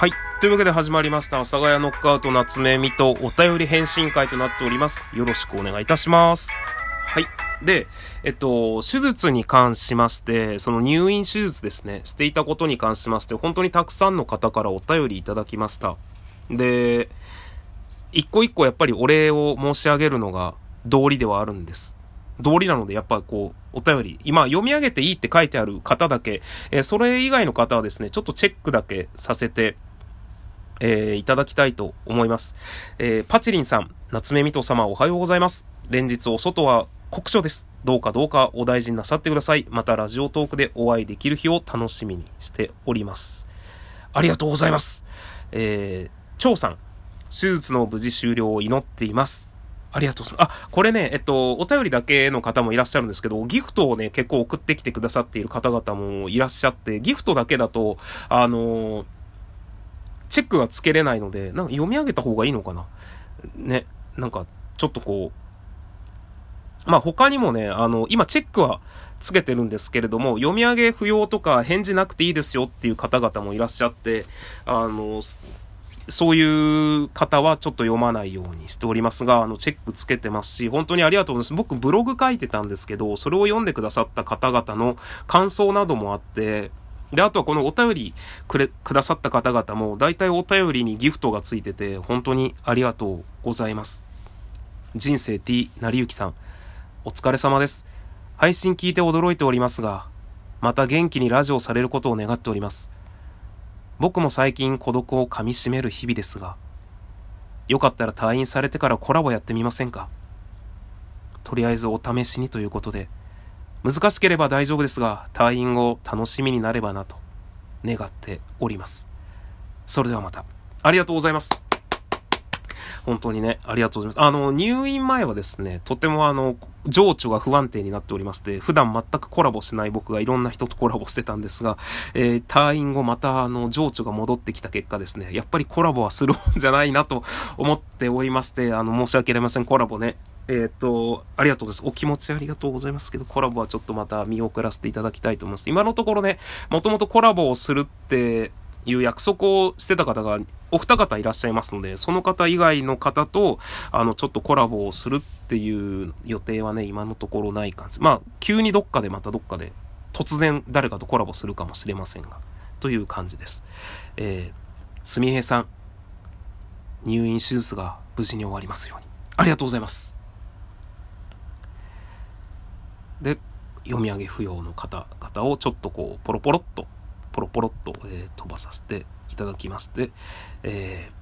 はい。というわけで始まりました、阿佐ヶ谷ノックアウト夏目みとお便り返信会となっております。よろしくお願いいたします。はい。で、えっと、手術に関しまして、その入院手術ですね、していたことに関しまして、本当にたくさんの方からお便りいただきました。で、一個一個やっぱりお礼を申し上げるのが道理ではあるんです。道理なので、やっぱこう、お便り、今読み上げていいって書いてある方だけ、えーそれ以外の方はですね、ちょっとチェックだけさせて、えーいただきたいと思います。えーパチリンさん、夏目みと様おはようございます。連日お外は酷暑です。どうかどうかお大事になさってください。またラジオトークでお会いできる日を楽しみにしております。ありがとうございます。えー、張さん、手術の無事終了を祈っています。ありがとうございます。あ、これね、えっと、お便りだけの方もいらっしゃるんですけど、ギフトをね、結構送ってきてくださっている方々もいらっしゃって、ギフトだけだと、あのーチェックがつけれないので、なんか読み上げた方がいいのかな？ね、なんか、ちょっとこう、まあ他にもね、あの、今チェックはつけてるんですけれども、読み上げ不要とか返事なくていいですよっていう方々もいらっしゃって、あの、そういう方はちょっと読まないようにしておりますが、あの、チェックつけてますし、本当にありがとうございます。僕ブログ書いてたんですけど、それを読んでくださった方々の感想などもあって、で、あとはこのお便りくれ、くださった方々も、大体お便りにギフトがついてて、本当にありがとうございます。人生 T 成幸さん、お疲れ様です。配信聞いて驚いておりますが、また元気にラジオされることを願っております。僕も最近孤独を噛み締める日々ですが、よかったら退院されてからコラボやってみませんか？とりあえずお試しにということで、難しければ大丈夫ですが、退院後楽しみになればなと願っております。それではまた。ありがとうございます。本当にね、ありがとうございます。あの、入院前はですね、とてもあの、情緒が不安定になっておりまして、普段全くコラボしない僕がいろんな人とコラボしてたんですが、えー退院後またあの、情緒が戻ってきた結果ですね、やっぱりコラボはするんじゃないなと思っておりまして、あの、申し訳ありません、コラボね。えーっと、ありがとうです。お気持ちありがとうございますけど、コラボはちょっとまた見送らせていただきたいと思います。今のところね、もともとコラボをするっていう約束をしてた方がお二方いらっしゃいますので、その方以外の方と、あの、ちょっとコラボをするっていう予定はね、今のところない感じ。まあ、急にどっかでまたどっかで、突然誰かとコラボするかもしれませんが、という感じです。えー、すみへいさん、入院手術が無事に終わりますように。ありがとうございます。で、読み上げ不要の方々をちょっとこう、ポロポロっと、ポロポロっと、えー飛ばさせていただきまして、えー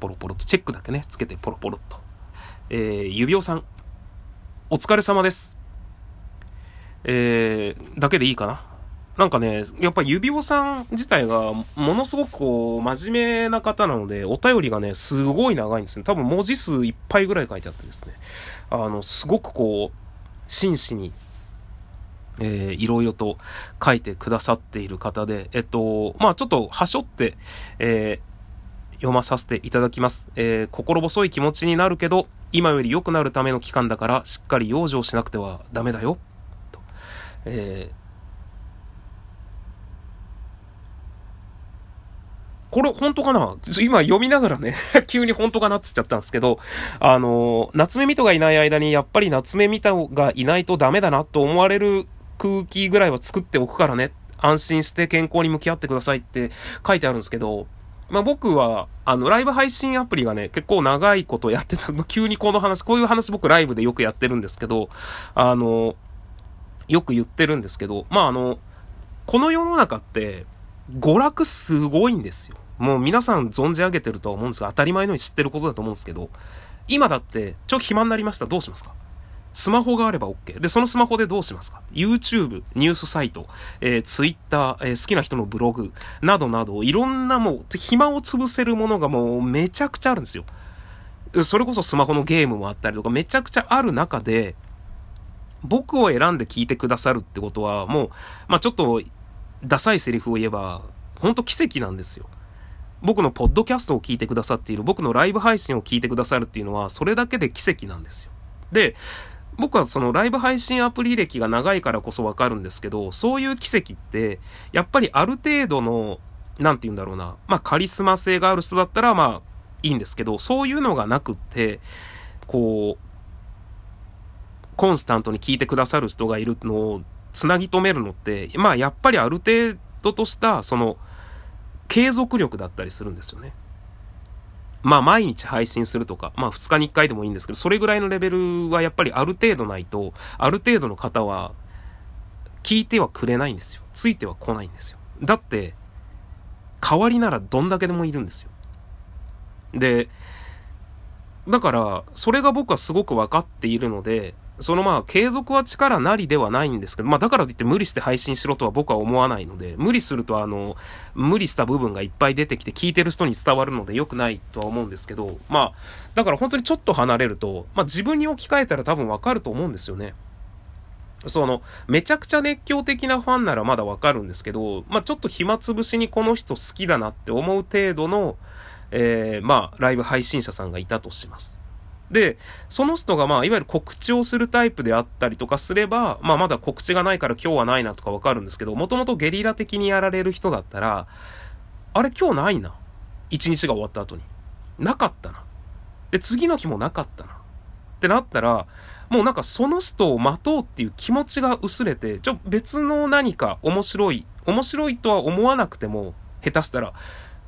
ポロポロと、チェックだけね、つけてポロポロっと。えー、指輪さん、お疲れ様です。えー、だけでいいかななんかね、やっぱ指輪さん自体がものすごくこう、真面目な方なので、お便りがね、すごい長いんですね。多分文字数いっぱいぐらい書いてあってですね。あの、すごくこう、真摯に、えー、いろいろと書いてくださっている方で、えっと、まあちょっと、はしょって、えー読まさせていただきます。えー心細い気持ちになるけど、今より良くなるための期間だから、しっかり養生しなくてはダメだよ。と。えこれ本当かな？今読みながらね、急に本当かなって言っちゃったんですけど、あの夏目みとがいない間に、やっぱり夏目みたがいないとダメだなと思われる空気ぐらいは作っておくからね。安心して健康に向き合ってくださいって書いてあるんですけど、まあ僕は、あの、ライブ配信アプリがね、結構長いことやってた、急にこの話、こういう話僕ライブでよくやってるんですけど、あの、よく言ってるんですけど、まああの、この世の中って、娯楽すごいんですよ。もう皆さん存じ上げてるとは思うんですが、当たり前のように知ってることだと思うんですけど、今だって、ちょっと暇になりました。どうしますか？スマホがあれば OK。で、そのスマホでどうしますか ?YouTube、ニュースサイト、えー、Twitter、えー好きな人のブログ、などなど、いろんなもう、暇を潰せるものがもうめちゃくちゃあるんですよ。それこそスマホのゲームもあったりとか、めちゃくちゃある中で、僕を選んで聞いてくださるってことは、もう、まあちょっと、ダサいセリフを言えば、ほんと奇跡なんですよ。僕のポッドキャストを聞いてくださっている、僕のライブ配信を聞いてくださるっていうのは、それだけで奇跡なんですよ。で、僕はそのライブ配信アプリ歴が長いからこそわかるんですけど、そういう奇跡って、やっぱりある程度の、なんて言うんだろうな。まあ、カリスマ性がある人だったら、まあ、いいんですけど、そういうのがなくって、こう、コンスタントに聞いてくださる人がいるのをつなぎ止めるのって、まあ、やっぱりある程度とした、その、継続力だったりするんですよね。まあ毎日配信するとか、まあ2日に1回でもいいんですけど、それぐらいのレベルはやっぱりある程度ないと、ある程度の方は聞いてはくれないんですよ。ついては来ないんですよ。だって、代わりならどんだけでもいるんですよ。で、だから、それが僕はすごく分かっているので、そのまあ、継続は力なりではないんですけど、まあだからといって無理して配信しろとは僕は思わないので、無理するとあの、無理した部分がいっぱい出てきて聞いてる人に伝わるので良くないとは思うんですけど、まあ、だから本当にちょっと離れると、まあ自分に置き換えたら多分わかると思うんですよね。その、めちゃくちゃ熱狂的なファンならまだわかるんですけど、まあちょっと暇つぶしにこの人好きだなって思う程度の、えー、まあライブ配信者さんがいたとします。で、その人がまあ、いわゆる告知をするタイプであったりとかすれば、まあまだ告知がないから今日はないなとかわかるんですけど、もともとゲリラ的にやられる人だったら、あれ今日ないな。一日が終わった後に。なかったな。で、次の日もなかったな。ってなったら、もうなんかその人を待とうっていう気持ちが薄れて、ちょ、別の何か面白い、面白いとは思わなくても、下手したら、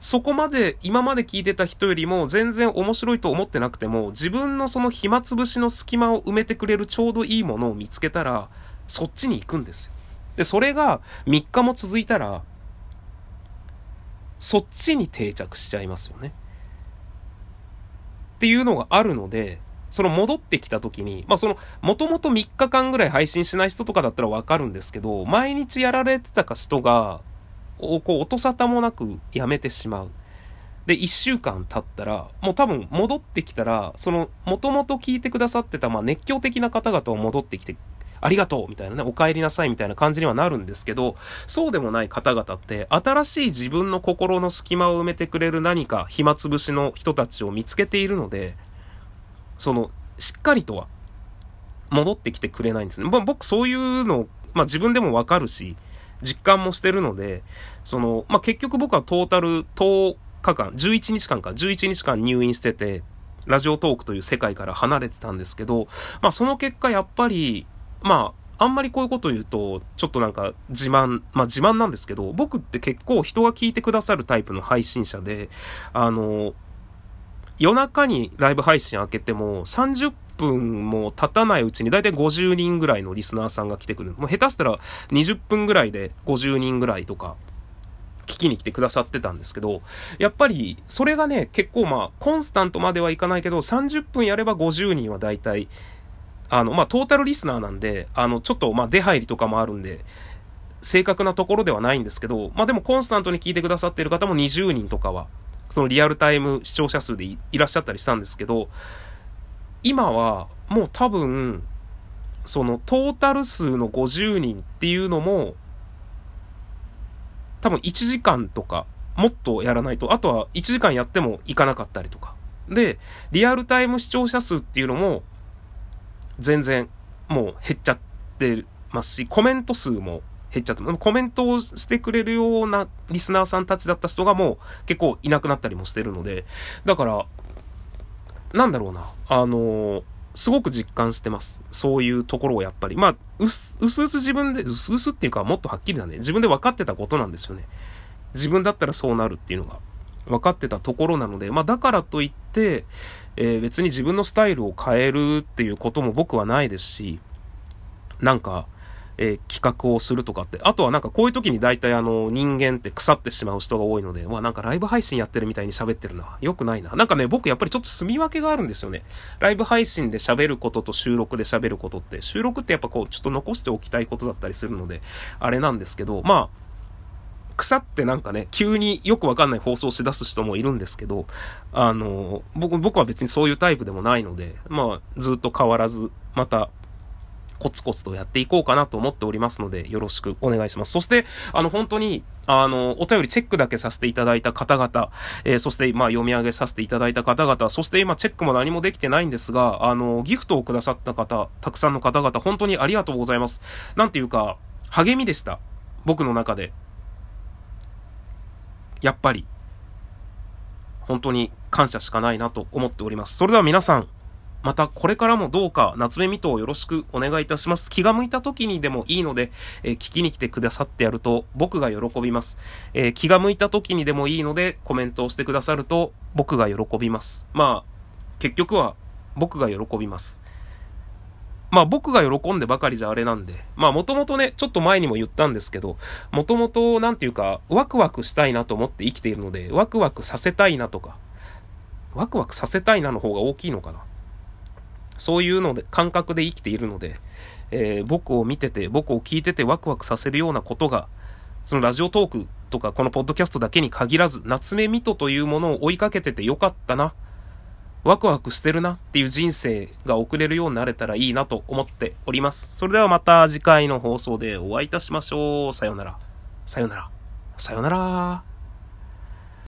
そこまで、今まで聞いてた人よりも全然面白いと思ってなくても、自分のその暇つぶしの隙間を埋めてくれるちょうどいいものを見つけたら、そっちに行くんですよ。で、それが3日も続いたら、そっちに定着しちゃいますよね。っていうのがあるので、その戻ってきた時に、まあその、もともと3日間ぐらい配信しない人とかだったらわかるんですけど、毎日やられてたか人が、をこう音沙汰もなくやめてしまう。で、一週間経ったら、もう多分戻ってきたら、その、もともと聞いてくださってた、まあ熱狂的な方々を戻ってきて、ありがとうみたいなね、お帰りなさいみたいな感じにはなるんですけど、そうでもない方々って、新しい自分の心の隙間を埋めてくれる何か暇つぶしの人たちを見つけているので、その、しっかりとは、戻ってきてくれないんですね。まあ、僕そういうの、まあ自分でもわかるし、実感もしてるので、その、まあ、結局僕はトータル10日間、11日間か、11日間入院してて、ラジオトークという世界から離れてたんですけど、まあ、その結果やっぱり、まあ、あんまりこういうこと言うと、ちょっとなんか自慢、まあ自慢なんですけど、僕って結構人が聞いてくださるタイプの配信者で、あの、夜中にライブ配信開けても30分も経たないうちにだいたい50人ぐらいのリスナーさんが来てくる。もう下手したら20分ぐらいで50人ぐらいとか聞きに来てくださってたんですけど、やっぱりそれがね、結構まあコンスタントまではいかないけど30分やれば50人はだいたいあの、まあ、トータルリスナーなんで、あの、ちょっと、まあ、出入りとかもあるんで、正確なところではないんですけど、まあ、でもコンスタントに聞いてくださっている方も20人とかはそのリアルタイム視聴者数でいらっしゃったりしたんですけど、今はもう多分、そのトータル数の50人っていうのも、多分1時間とか、もっとやらないと、あとは1時間やってもいかなかったりとか。で、リアルタイム視聴者数っていうのも、全然もう減っちゃってますし、コメント数も減っちゃった。コメントをしてくれるようなリスナーさんたちだった人がもう結構いなくなったりもしてるので、だから、なんだろうな、あの、すごく実感してます。そういうところをやっぱり。まあ、うす、うすうす自分で、うすうすっていうかもっとはっきりだね。自分で分かってたことなんですよね。自分だったらそうなるっていうのが分かってたところなので、まあだからといって、えー、別に自分のスタイルを変えるっていうことも僕はないですし、なんか、えー、企画をするとかって。あとはなんかこういう時に大体あの人間って腐ってしまう人が多いので、まなんかライブ配信やってるみたいに喋ってるな。よくないな。なんかね、僕やっぱりちょっと住み分けがあるんですよね。ライブ配信で喋ることと収録で喋ることって、収録ってやっぱこうちょっと残しておきたいことだったりするので、あれなんですけど、まあ、腐ってなんかね、急によくわかんない放送し出す人もいるんですけど、あの、僕、僕は別にそういうタイプでもないので、まあ、ずっと変わらず、また、コツコツとやっていこうかなと思っておりますので、よろしくお願いします。そして、あの、本当に、あの、お便りチェックだけさせていただいた方々、えー、そして、まあ、読み上げさせていただいた方々、そして今、チェックも何もできてないんですが、あの、ギフトをくださった方、たくさんの方々、本当にありがとうございます。なんていうか、励みでした。僕の中で。やっぱり、本当に感謝しかないなと思っております。それでは皆さん、またこれからもどうか夏目みとをよろしくお願いいたします。気が向いた時にでもいいので、えー、聞きに来てくださってやると僕が喜びます、えー、気が向いた時にでもいいのでコメントをしてくださると僕が喜びます。まあ、結局は僕が喜びます。まあ僕が喜んでばかりじゃあれなんで、まあもともとね、ちょっと前にも言ったんですけど、もともとなんていうか、ワクワクしたいなと思って生きているので、ワクワクさせたいなとか、ワクワクさせたいなの方が大きいのかな。そういうので、感覚で生きているので、えー、僕を見てて、僕を聞いててワクワクさせるようなことが、そのラジオトークとかこのポッドキャストだけに限らず、夏目ミトというものを追いかけててよかったな。ワクワクしてるなっていう人生が送れるようになれたらいいなと思っております。それではまた次回の放送でお会いいたしましょう。さようなら。さよなら。さよなら。